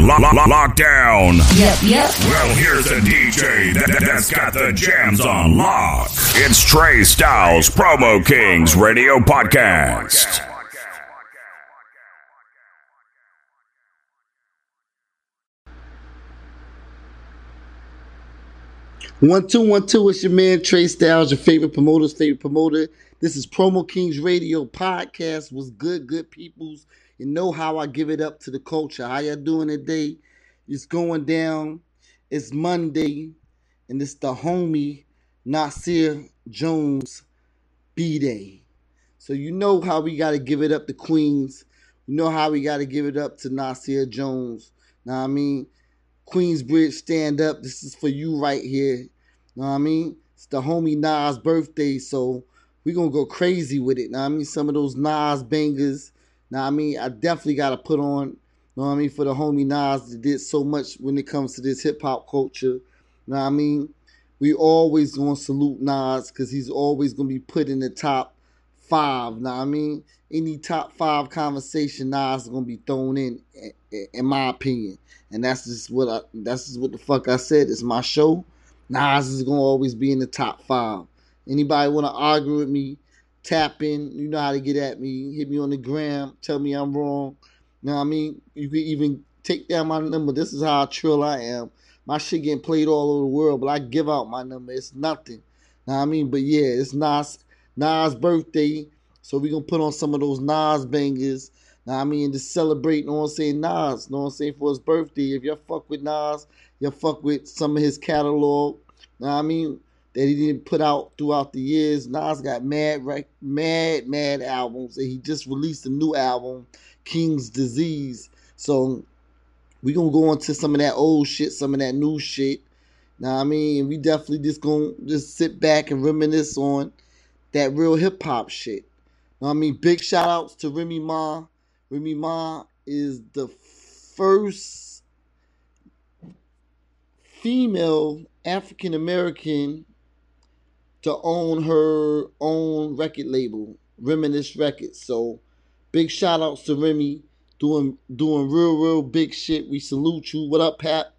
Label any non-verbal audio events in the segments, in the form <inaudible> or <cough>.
on lo- lo- lockdown. Yep, yep. Well, here's a DJ that, that's got the jams on lock. It's Trey Styles, Promo Kings Radio Podcast. One two one two. It's your man Trey Styles, your favorite promoter's favorite promoter. This is Promo Kings Radio Podcast. Was good, good peoples. You know how I give it up to the culture. How y'all doing today? It's going down. It's Monday, and it's the homie Nasir Jones B Day. So you know how we got to give it up to Queens. You know how we got to give it up to Nasir Jones. Know what I mean? Queensbridge, stand up. This is for you right here. Know what I mean? It's the homie Nas birthday, so we gonna go crazy with it. Know what I mean? Some of those Nas bangers. What I mean? I definitely gotta put on, You know what I mean, for the homie Nas that did so much when it comes to this hip hop culture. What I mean? We always gonna salute Nas because he's always gonna be put in the top five. Now I mean? Any top five conversation, Nas is gonna be thrown in, in, in my opinion. And that's just what I that's just what the fuck I said. It's my show. Nas is gonna always be in the top five. Anybody wanna argue with me? Tap in. You know how to get at me. Hit me on the gram. Tell me I'm wrong. You know what I mean? You can even take down my number. This is how trill I am. My shit getting played all over the world, but I give out my number. It's nothing. Know what I mean? But yeah, it's Nas Nas' birthday. So we gonna put on some of those Nas bangers. Now I mean, just celebrate, know what I'm saying, Nas, know what I'm saying, for his birthday. If you fuck with Nas, you fuck with some of his catalog, what I mean, that he didn't put out throughout the years. Nas got mad, right, mad, mad albums, and he just released a new album, King's Disease. So we gonna go into some of that old shit, some of that new shit. Now I mean, we definitely just gonna just sit back and reminisce on that real hip hop shit. What I mean, big shout outs to Remy Ma. Remy Ma is the first female African American to own her own record label, Reminisce Records. So big shout outs to Remy doing doing real, real big shit. We salute you. What up, Pat?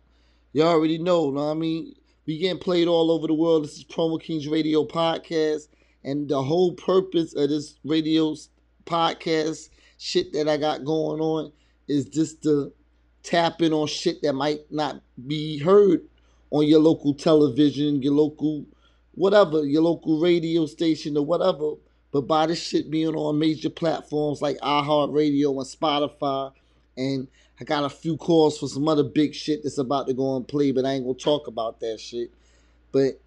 You already know, know I mean? We getting played all over the world. This is Promo Kings Radio Podcast. And the whole purpose of this radio podcast shit that I got going on is just to tap in on shit that might not be heard on your local television, your local whatever, your local radio station or whatever. But by this shit being on major platforms like iHeartRadio and Spotify, and I got a few calls for some other big shit that's about to go and play, but I ain't gonna talk about that shit. But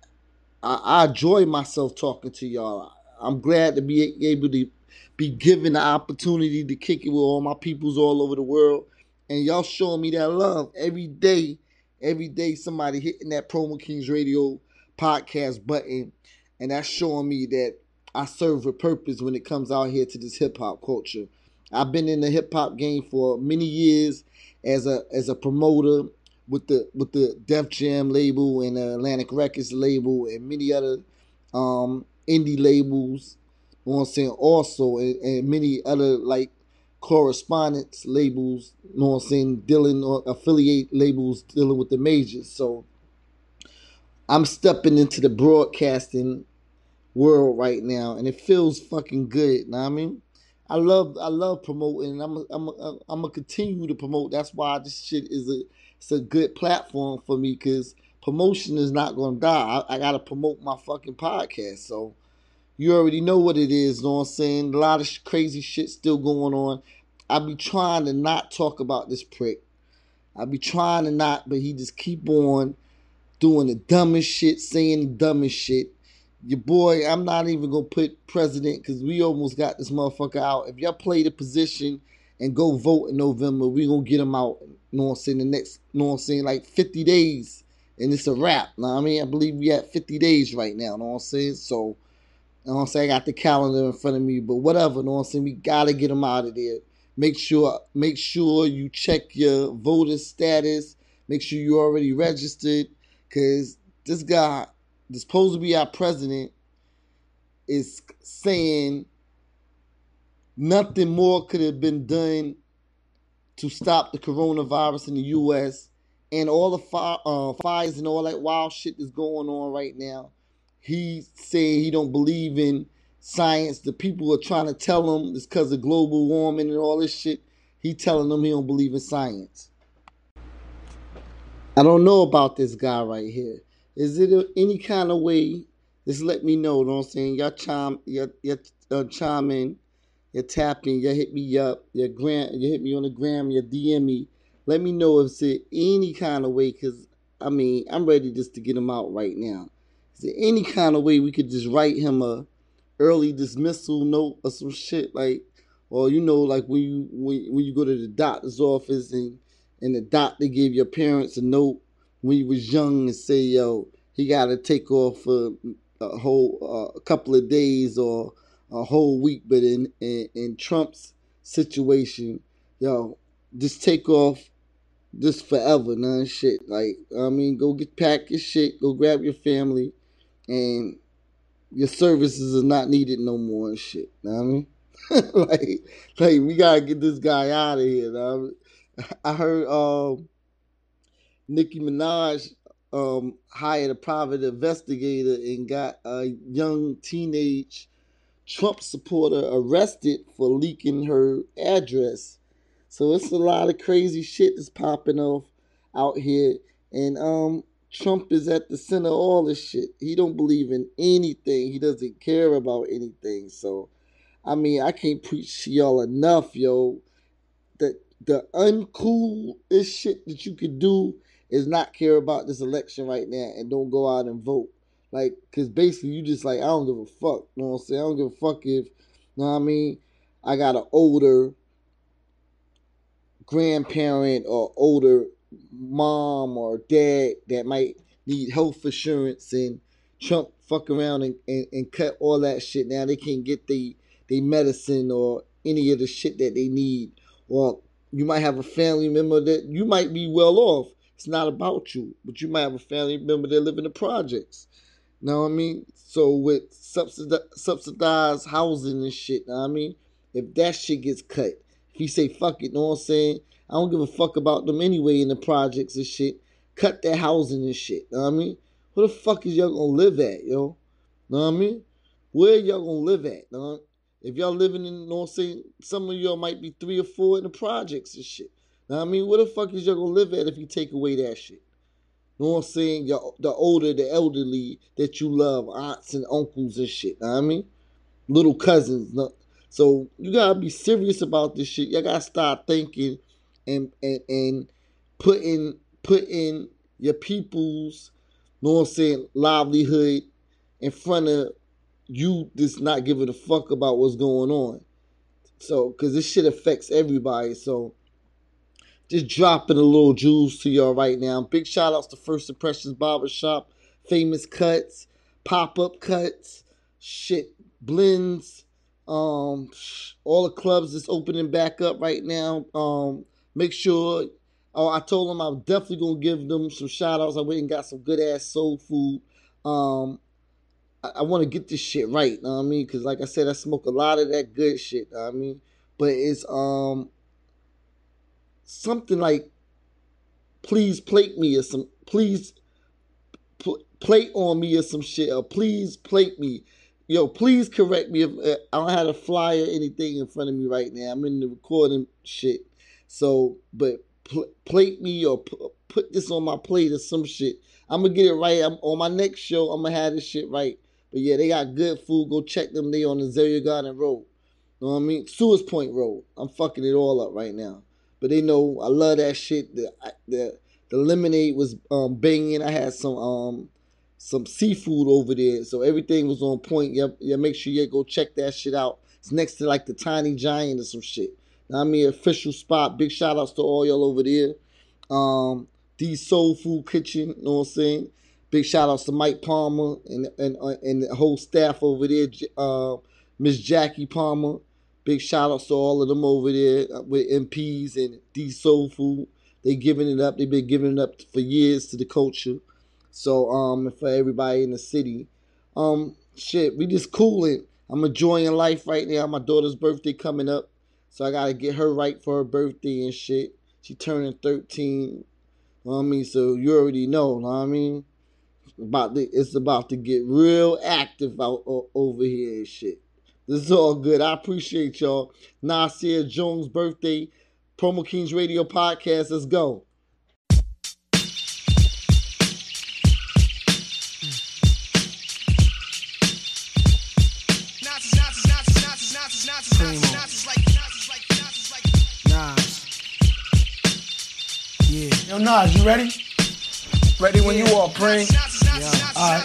I, I enjoy myself talking to y'all. I'm glad to be able to be given the opportunity to kick it with all my peoples all over the world. And y'all showing me that love every day. Every day somebody hitting that Promo Kings Radio podcast button. And that's showing me that I serve a purpose when it comes out here to this hip hop culture. I've been in the hip hop game for many years as a as a promoter with the with the Def Jam label and the Atlantic Records label and many other um, indie labels. You know what I'm saying? Also, and, and many other like correspondence labels. You know what I'm saying? Dealing or affiliate labels dealing with the majors. So I'm stepping into the broadcasting world right now, and it feels fucking good. Know what I mean? I love I love promoting, and I'm I'm I'm gonna continue to promote. That's why this shit is a it's a good platform for me because promotion is not gonna die. I, I, gotta promote my fucking podcast, so you already know what it is. Know what I'm saying? A lot of sh- crazy shit still going on. I be trying to not talk about this prick. I be trying to not, but he just keep on doing the dumbest shit, saying the dumbest shit your boy, I'm not even gonna put president because we almost got this motherfucker out. If y'all play the position and go vote in November, we gonna get him out. You know what I'm saying? The next, you know what I'm saying? Like 50 days, and it's a wrap. What I mean? I believe we at 50 days right now. You know what I'm saying? So, you know what I'm saying? I got the calendar in front of me, but whatever. You know what I'm saying? We gotta get him out of there. Make sure, make sure you check your voter status. Make sure you already registered, cause this guy that's supposed to be our president is saying nothing more could have been done to stop the coronavirus in the U.S. and all the fire, uh, fires and all that wild shit that's going on right now. He's saying he don't believe in science. The people are trying to tell him it's because of global warming and all this shit. He telling them he don't believe in science. I don't know about this guy right here. Is it any kind of way? Just let me know. You know what I'm saying? Y'all chime, y'all, y'all uh, in, you tap in, you hit me up, you gram, you hit me on the gram, you DM me. Let me know if it's any kind of way, cause I mean I'm ready just to get him out right now. Is there any kind of way we could just write him a early dismissal note or some shit like, or you know like when you when, when you go to the doctor's office and and the doctor gave your parents a note when you was young and say, yo, he got to take off for a whole uh, a couple of days or a whole week. But in, in in Trump's situation, yo, just take off just forever, none shit. Like I mean, go get pack your shit, go grab your family, and your services are not needed no more and shit. Know what I mean? <laughs> like, like we gotta get this guy out of here. Know I, mean? I heard um, Nicki Minaj um, hired a private investigator and got a young teenage Trump supporter arrested for leaking her address. So it's a lot of crazy shit that's popping off out here. And um, Trump is at the center of all this shit. He don't believe in anything. He doesn't care about anything. So, I mean, I can't preach to y'all enough, yo. That the uncoolest shit that you could do is not care about this election right now and don't go out and vote. Like, cause basically you just like, I don't give a fuck. You know what I'm saying? I don't give a fuck if, you know what I mean? I got an older grandparent or older mom or dad that might need health insurance and Trump fuck around and, and, and cut all that shit. Now they can't get the, the medicine or any of the shit that they need. Or you might have a family member that you might be well off. It's not about you, but you might have a family member that live in the projects. Know what I mean? So with subsidized housing and shit, know what I mean? If that shit gets cut, if you say fuck it, know what I'm saying? I don't give a fuck about them anyway in the projects and shit. Cut their housing and shit, know what I mean? Where the fuck is y'all gonna live at, yo? Know what I mean? Where y'all gonna live at, know? If y'all living in, you know what saying? Some of y'all might be three or four in the projects and shit. Now, I mean, where the fuck is y'all gonna live at if you take away that shit? You know what I'm saying? Your, the older, the elderly that you love, aunts and uncles and shit. Know what I mean? Little cousins. So you gotta be serious about this shit. Y'all gotta start thinking and and and putting putting your people's, know what I'm saying, livelihood in front of you just not giving a fuck about what's going on. So, because this shit affects everybody. So, just dropping a little jewels to y'all right now. Big shout outs to First Impressions Barbershop, Famous Cuts, Pop Up Cuts, shit, blends, um, all the clubs that's opening back up right now. Um, make sure. Oh, I told them I'm definitely gonna give them some shout outs. I went and got some good ass soul food. Um, I, I want to get this shit right. Know what I mean? Because like I said, I smoke a lot of that good shit. Know what I mean, but it's um something like please plate me or some please pl- plate on me or some shit or please plate me yo please correct me if uh, i don't have a flyer or anything in front of me right now i'm in the recording shit so but pl- plate me or p- put this on my plate or some shit i'm gonna get it right I'm, on my next show i'm gonna have this shit right but yeah they got good food go check them they on the Zaria Garden Road you know what I mean? Sewells Point Road. I'm fucking it all up right now but they know I love that shit. The the the lemonade was um, banging. I had some um some seafood over there, so everything was on point. Yeah, yeah. Make sure you go check that shit out. It's next to like the Tiny Giant or some shit. Now, I mean, official spot. Big shout outs to all y'all over there. Um, the Soul Food Kitchen. You know what I'm saying? Big shout outs to Mike Palmer and and uh, and the whole staff over there. Uh, Miss Jackie Palmer. Big shout outs to all of them over there uh, with MPs and D Soul Food. They giving it up. They've been giving it up for years to the culture. So um for everybody in the city. Um shit, we just cooling. I'm enjoying life right now. My daughter's birthday coming up. So I gotta get her right for her birthday and shit. She turning 13. Know what I mean? So you already know, know what I mean? About the, it's about to get real active out over here and shit. This is all good. I appreciate y'all. Nasir Jones' birthday, Promo Kings Radio Podcast. Let's go. Nas, you ready? Ready when you are, Pring. Right.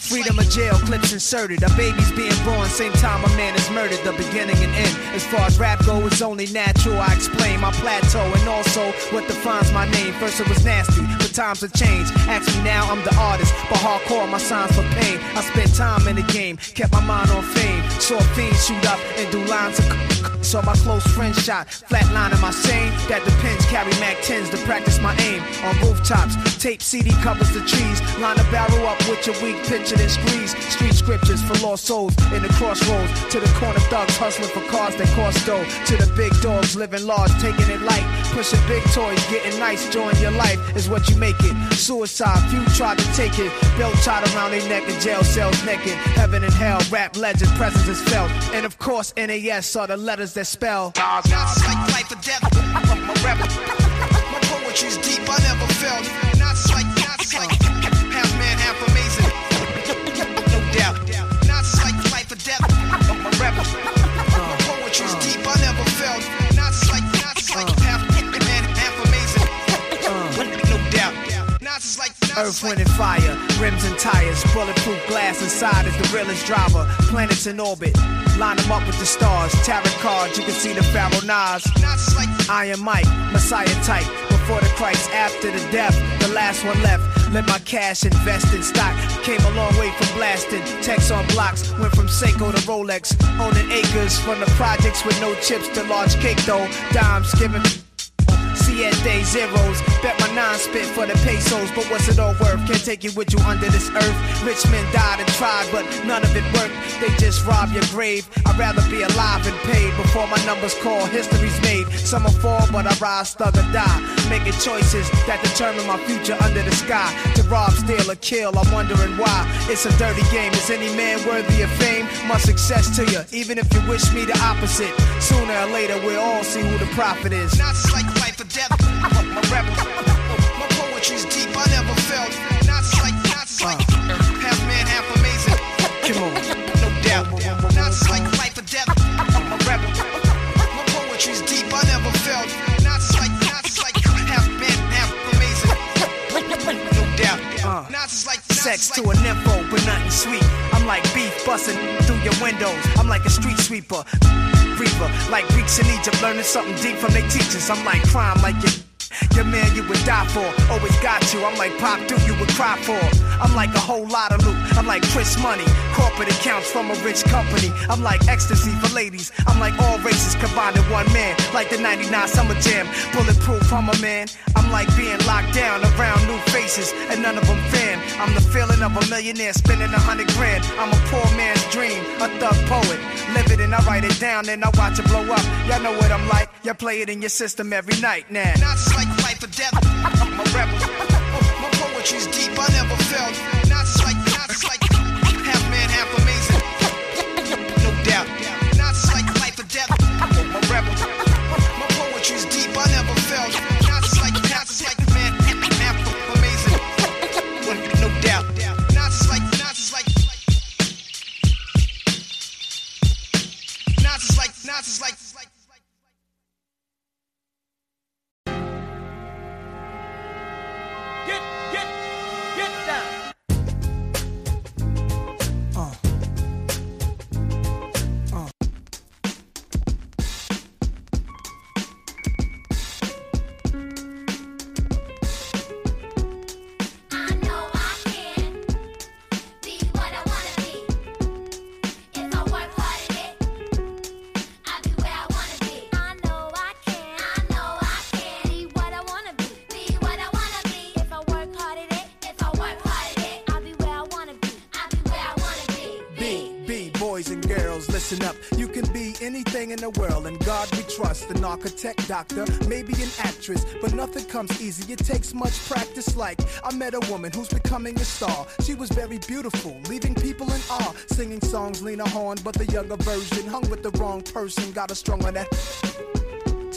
Freedom of jail clips inserted. A baby's being born, same time a man is murdered. The beginning and end. As far as rap go, it's only natural. I explain my plateau and also what defines my name. First it was nasty, but times have changed. Ask me now, I'm the artist, but hardcore my signs for pain. I spent time in the game, kept my mind on fame. Saw fiends shoot up and do lines of. Saw my close friend shot, flatline flatlining my sane. That depends, carry Mac 10s to practice my aim. On rooftops, tape CD covers the trees. Line a barrel up with your weak picture and squeeze. Street scriptures for lost souls in the crossroads. To the corner thugs hustling for cars that cost dough. To the big dogs living large, taking it light. Pushing big toys, getting nice. Join your life is what you make it. Suicide, few tried to take it. Belt tied around their neck in jail cells naked. Heaven and hell, rap legend, presence is felt. And of course, NAS are the letters that spell. Nas, Nas, like life or death. My <laughs> rap, my poetry's deep, I never felt. Not like, not like half man, half amazing. No Earth, wind, and fire, rims and tires, bulletproof glass inside is the realest driver. Planets in orbit, line them up with the stars. Tarot cards, you can see the Pharaoh Nas. Iron Mike, Messiah type. Before the Christ, after the death, the last one left. Let my cash invest in stock. Came a long way from blasting. Text on blocks, went from Seiko to Rolex. Owning acres from the projects with no chips to large cake though. Dimes giving. Siete zeros. Bet my nine spit for the pesos, but what's it all worth? Can't take it with you under this earth. Rich men died and tried, but none of it worked. They just rob your grave. I'd rather be alive and paid before my numbers call. History's made. Some will fall, but I rise, thug or die. Making choices that determine my future under the sky. To rob, steal, or kill, I'm wondering why. It's a dirty game. Is any man worthy of fame? My success to you, even if you wish me the opposite. Sooner or later, we'll all see who the prophet is. Not like or death. My rap, my poetry's deep. I never felt. Not like, not like half man, half amazing. Come on, no doubt. Not like life or death. My rap, my poetry's deep. I never felt. Not like, not like half man, half amazing. No doubt. Uh, not like sex to a nympho, but nothing sweet. Like beef busting through your windows. I'm like a street sweeper. Reaper, like Greeks in Egypt, learning something deep from their teachers. I'm like crime, like your your man you would die for, always got you. I'm like Pop Duke, you would cry for. I'm like a whole lot of loot. I'm like Chris Money, corporate accounts from a rich company. I'm like ecstasy for ladies. I'm like all races combined in one man, like the 99 Summer Jam. Bulletproof, I'm a man. I'm like being locked down around new faces, and none of them fan. I'm the feeling of a millionaire spending a hundred grand. I'm a poor man's dream, a thug poet. Live it and I write it down, and I watch it blow up. Y'all know what I'm like. Y'all play it in your system every night now. Death. I'm a rebel. My poetry's deep. I never felt. Not like, not like half man, half amazing. No doubt. Not like life or death. I'm rebel. My poetry's deep. I never felt. Not like, not like man, half amazing. No doubt. Not like, not like. Not like, not like. In the world, and God we trust. An architect, doctor, maybe an actress, but nothing comes easy. It takes much practice. Like I met a woman who's becoming a star. She was very beautiful, leaving people in awe. Singing songs, Lena Horne, but the younger version hung with the wrong person. Got a strong on that.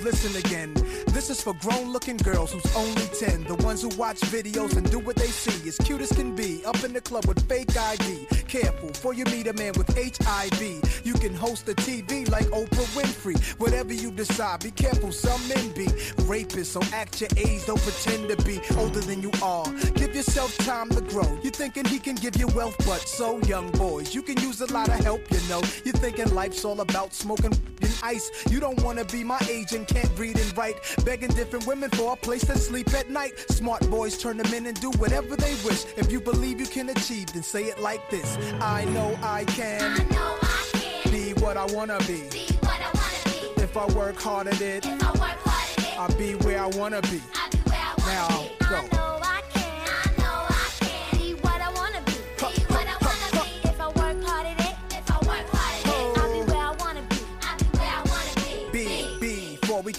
girls, listen again. This is for grown looking girls who's only 10. The ones who watch videos and do what they see. As cute as can be. Up in the club with fake ID. Careful, for you meet a man with HIV. You can host a TV like Oprah Winfrey. Whatever you decide, be careful, some men be rapists. So act your age, don't pretend to be older than you are. Give yourself time to grow. You're thinking he can give you wealth, but so young boys, you can use a lot of help, you know. You're thinking life's all about smoking and ice. You don't wanna be my age and can't read and write. Begging different women for a place to sleep at night. Smart boys turn them in and do whatever they wish. If you believe you can achieve, then say it like this I know I I can know I can be what I wanna be. be what I wanna be. If I work hard at it, If I work hard at it, I'll be where I wanna be. I'll be where I wanna Now, be. go.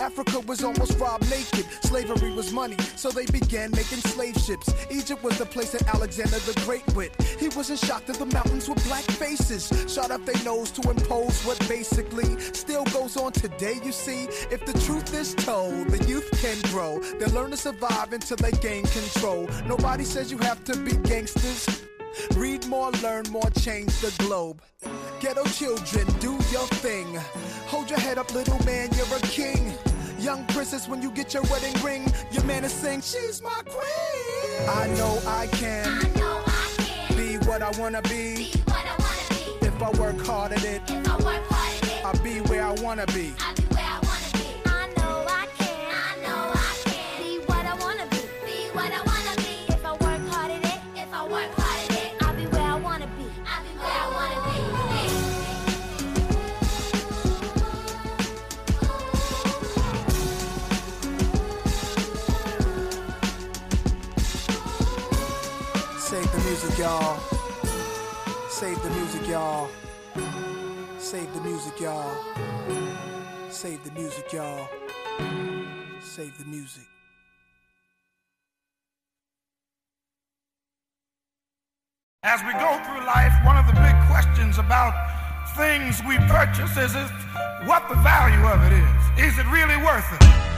Africa was almost robbed naked. Slavery was money, so they began making slave ships. Egypt was the place that Alexander the Great went. He wasn't shocked that the mountains were black faces. Shot up their nose to impose what basically still goes on today, you see. If the truth is told, the youth can grow. They learn to survive until they gain control. Nobody says you have to be gangsters. Read more, learn more, change the globe. Ghetto children, do your thing. Hold your head up, little man, you're a king. Young princess, when you get your wedding ring, your man is saying, She's my queen. I know I can I know I can be what I wanna be. be what I wanna be. If I work hard at it, If I work hard at it, I'll be where I wanna be. Y'all. Save the music, y'all. Save the music, y'all. Save the music, y'all. Save the music. As we go through life, one of the big questions about things we purchase is, is what the value of it is. Is it really worth it?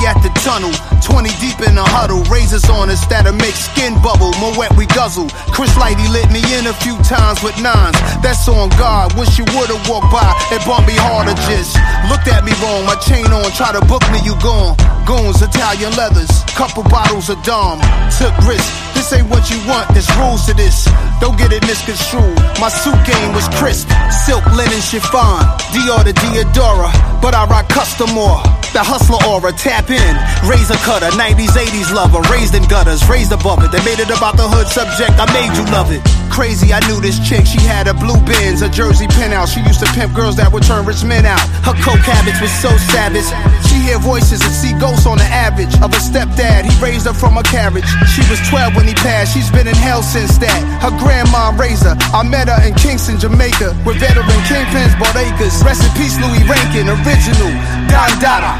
At the tunnel, 20 deep in a huddle. Razors on us that'll make skin bubble. More wet we guzzle. Chris Lighty lit me in a few times with nines. That's on God. Wish you would've walked by. It bumped me harder just. Looked at me wrong. My chain on. Try to book me, you gone. Goons, Italian leathers. Couple bottles of Dom. Took risks. This ain't what you want. There's rules to this. Don't get it misconstrued. My suit game was crisp. Silk linen chiffon. Dior to Diadora. But I rock custom more. The hustler aura, tap in. Razor cutter, 90s, 80s lover. Raised in gutters, raised above it. They made it about the hood subject, I made you love it. Crazy, I knew this chick. She had a blue Benz, a Jersey penthouse. She used to pimp girls that would turn rich men out. Her coke habits was so savage. She hear voices and see ghosts on the average of a stepdad. He raised her from a carriage. She was 12 when he passed. She's been in hell since that. Her grandma raised her. I met her in Kingston, Jamaica, with veteran kingpins bought acres. Rest in peace, Louis Rankin, original Don Dada.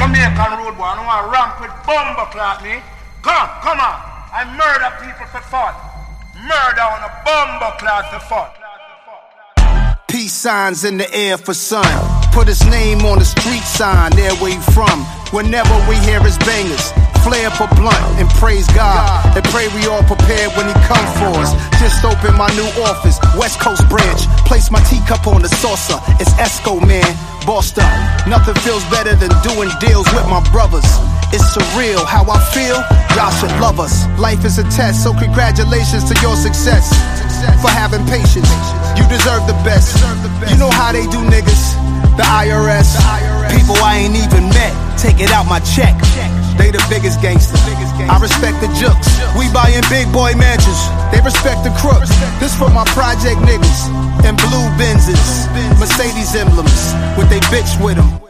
Jamaican road boy, I don't want to ramp with bomber clock me. Come, come on. I murder people for fun. Murder on a clock for fun. Peace signs in the air for sun. Put his name on the street sign, there where he from. Whenever we hear his bangers, flare a blunt and praise God. And pray we all prepared when he come for us. Just opened my new office, West Coast branch. Place my teacup on the saucer. It's Esco, man. Bossed up. Nothing feels better than doing deals with my brothers. It's surreal how I feel. Y'all should love us. Life is a test, so congratulations to your success. For having patience, you deserve the best. You know how they do niggas. The IRS, people I ain't even met. Take it out my check. They the biggest gangsters. I respect the jooks. We buying big boy mansions. They respect the crooks. This for my project niggas. And blue Benzes. Mercedes emblems. With they bitch with them.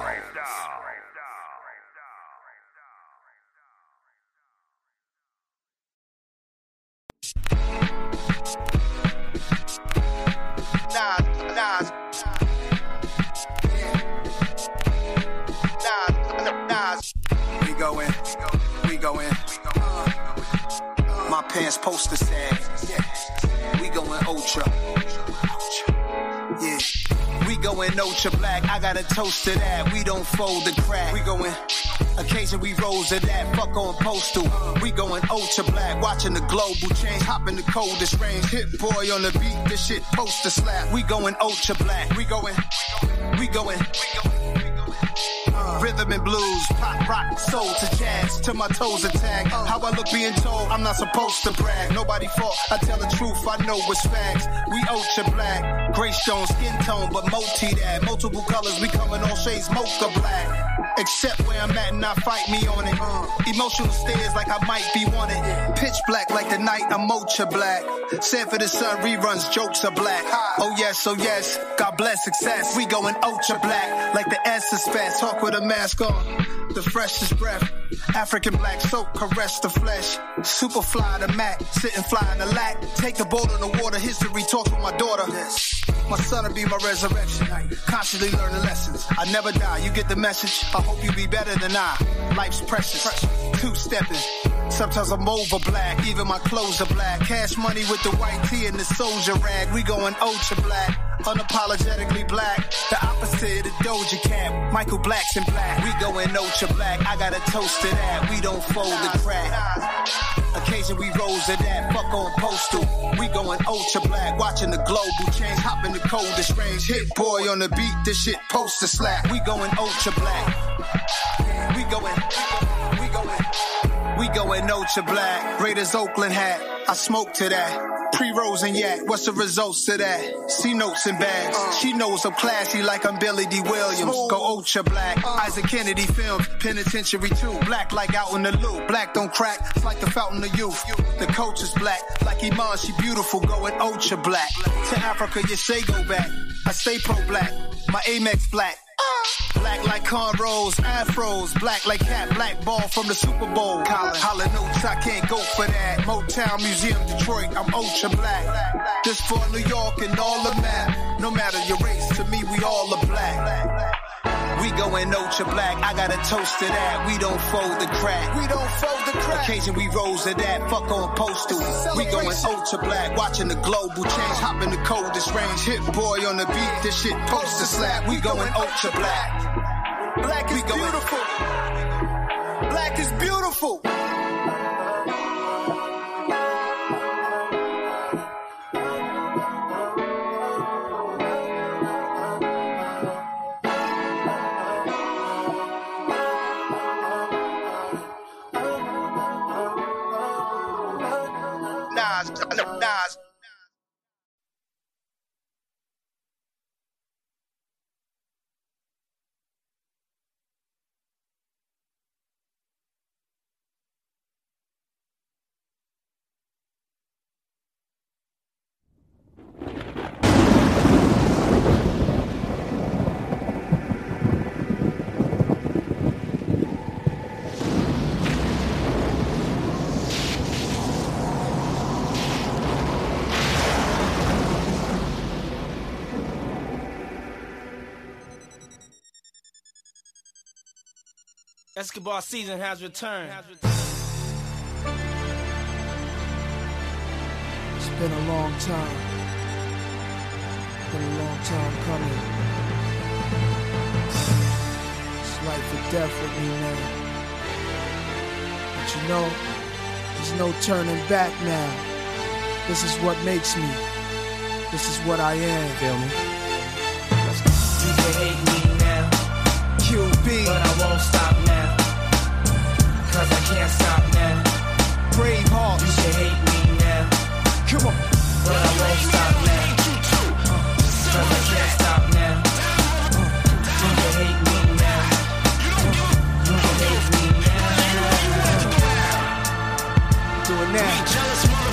Pants poster sag. We going ultra. Yeah. We going ultra black. I got a toast to that. We don't fold the crack. We going. Occasion we rose to that. Fuck on postal. We going ultra black. Watching the global change. Hop in the coldest range. Hit-Boy on the beat. This shit poster slap. We going ultra black. We going. We going. We going. Rhythm and blues, pop, rock, soul to jazz, to my toes attack. How I look being told, I'm not supposed to brag. Nobody fault, I tell the truth, I know what's facts. We ultra black, gray stone, skin tone, but multi that. Multiple colors, we coming all shades, mocha black. Except where I'm at, and I fight me on it. Emotional stares like I might be wanted. Pitch black like the night, I'm ultra black. Said for the sun, reruns, jokes are black. Oh yes, oh yes, God bless success. We going ultra black, like the S is fast. Talk with a mask. The freshest breath, African black soap, caress the flesh. Super fly the Mac, sitting fly in the lack. Take the boat on the water, history talks with my daughter. Yes. My son will be my resurrection. Constantly learning lessons. I never die, you get the message. I hope you be better than I. Life's precious. Two stepping. Sometimes I'm over black, even my clothes are black. Cash money with the white tee and the soldier rag. We going ultra black, unapologetically black. The opposite of Doja Cat. Michael Black's in black. We going ultra black. I got a toast to that. We don't fold the crack. Occasion we rose to that. Fuck on postal. We going ultra black. Watching the global change. Hop in the coldest range. Hit-Boy on the beat. This shit poster slap. We going ultra black. We going. We going. We going ultra black. Raiders Oakland hat. I smoke to that. Pre-rolls and yak. What's the results to that? C notes and bags. Uh. She knows I'm classy like I'm Billy Dee Williams. Go ultra black. Uh. Isaac Kennedy films. Penitentiary 2. Black like out in the loop. Black don't crack. It's like the fountain of youth. The coach is black. Like Iman, she beautiful. Going ultra black. To Africa, you say go back. I stay pro black. My Amex black. Black like cornrows, afros, black like cat, black ball from the Super Bowl. Colin, holla notes, I can't go for that. Motown Museum, Detroit, I'm ultra black. This for New York and all the map. No matter your race, to me we all are black. We going ultra black, I got a toast to that. We don't fold the crack. We don't fold the crack. Occasion we rose to that, fuck on postal. We going ultra black, watching the global change. Hop in the coldest range, hit boy on the beat. This shit poster slap. We going ultra black. Black is beautiful. Black is beautiful. Nas Escobar season has returned. It's been a long time. Been a long time coming. It's life or death with me now. But you know, there's no turning back now. This is what makes me. This is what I am. Feel me? You can hate me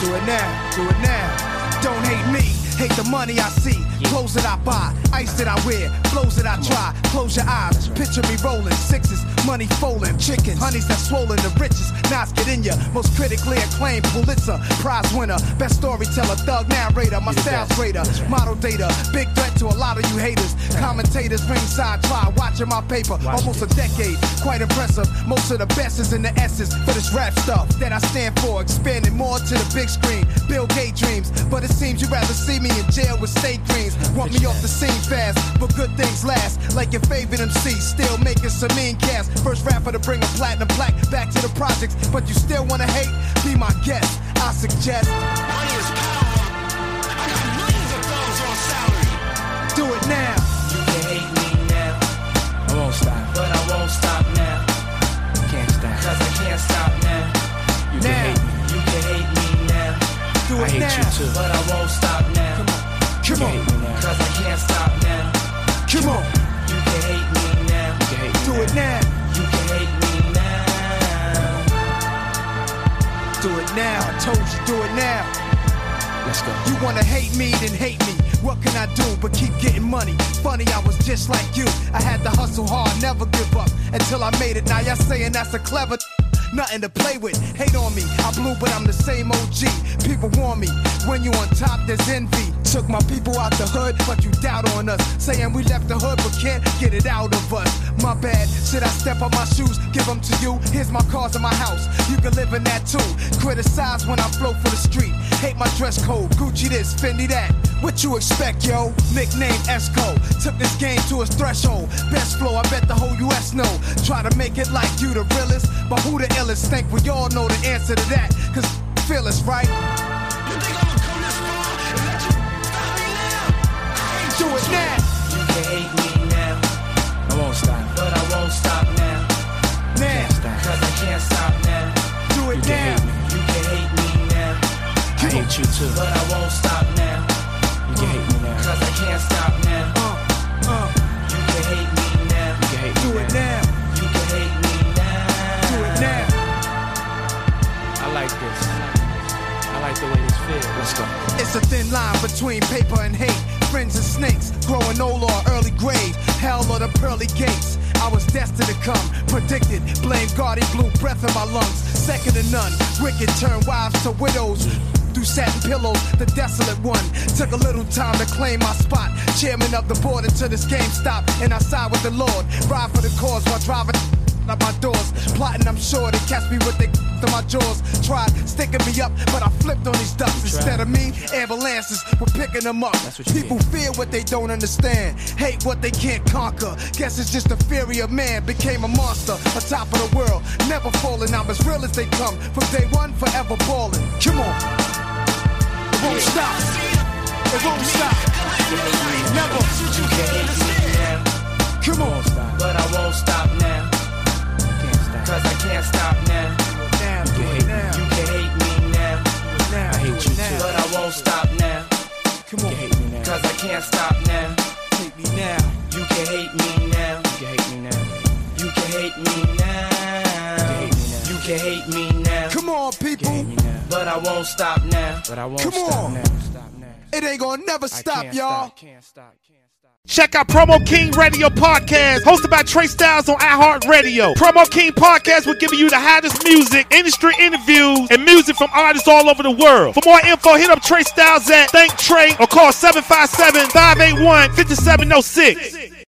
Do it now. Do it now. Don't hate me. Hate the money I see. Clothes that I buy. Ice that I wear. Flows that I try. Close your eyes. Picture me rolling. Sixes. Money folding. Chickens. Honeys that swollen. The richest. Knots get in ya. Most critically acclaimed Pulitzer. Prize winner. Best storyteller. Thug narrator. My style's greater. Model data. Big threat to a lot of you haters. Commentators ringside try. Watching my paper. Almost a decade. Quite impressive. Most of the best is in the essence for this rap stuff that I stand for. Expanding more to the big screen. Bill Gates dreams. But it seems you'd rather see me in jail with state greens. Want me off the scene fast. But good things last. Like your favorite MC. Still making some mean cast. First rapper to bring a platinum plaque back to the projects. But you still wanna hate? Be my guest. I suggest. Money is power. I got millions of dollars on salary. Do it now. You can hate me now, I won't stop. but I won't stop now. Can't stop. Cause I can't stop now. You can hate me. You can hate me now, Do it now. but I won't stop now. Come on. Cause I can't stop now. Come on. You can hate me now. Do it now. It now. I told you, do it now. Let's go. You wanna hate me, then hate me. What can I do but keep getting money? Funny, I was just like you. I had to hustle hard, never give up until I made it. Now y'all saying that's a clever. Nothing to play with. Hate on me. I blew, but I'm the same OG. People warn me. When you on top, there's envy. Took my people out the hood, but you doubt on us. Saying we left the hood, but can't get it out of us. My bad. Should I step on my shoes? Give them to you. Here's my cars in my house. You can live in that too. Criticize when I flow for the street. Hate my dress code. Gucci this, Fendi that. What you expect, yo? Nickname Esco. Took this game to its threshold. Best flow, I bet the whole US know. Try to make it like you the realest. But who the illest? Think we all know the answer to that. Cause feel us, right? Too. but I won't stop now. You can hate me now. Cause I can't stop now. Uh, uh, You can hate me now. you can hate me do it now. You can hate me now. Do it now. I like this. I like the way this feels. Let's go. It's a thin line between paper and hate. Friends and snakes, growing old or early grave. Hell or the pearly gates. I was destined to come, predicted. Blame God, he blew breath in my lungs. Second to none. Wicked turned wives to widows. Through satin pillows, the desolate one. Took a little time to claim my spot. Chairman of the board until this game stopped. And I side with the Lord. Ride for the cause while driving out my doors. Plotting, I'm sure they catch me with they to my jaws. Tried sticking me up, but I flipped on these ducks. Instead of me, ambulances were picking them up. People fear what they don't understand, hate what they can't conquer. Guess it's just the fury of man became a monster, on top of the world. Never falling, I'm as real as they come. From day one, forever balling. Come on. It won't stop. It won't stop. Never. You can hate me now, Come on. but I won't stop now. Cause I can't stop now. Now, do it now. You can hate me now, Now, I hate you now. but I won't stop now. Come on. Cause I can't stop now. Hate me now. You can hate me now. You can hate me now. You can hate me now. You can hate me now. Come on. But I won't stop now. But I won't Come on. now. It ain't gonna never stop, y'all. Check out Promo King Radio Podcast, hosted by Trey Styles on iHeartRadio. Promo King Podcast will give you the hottest music, industry interviews, and music from artists all over the world. For more info, hit up Trey Styles at Thank Trey or call 757 581 5706.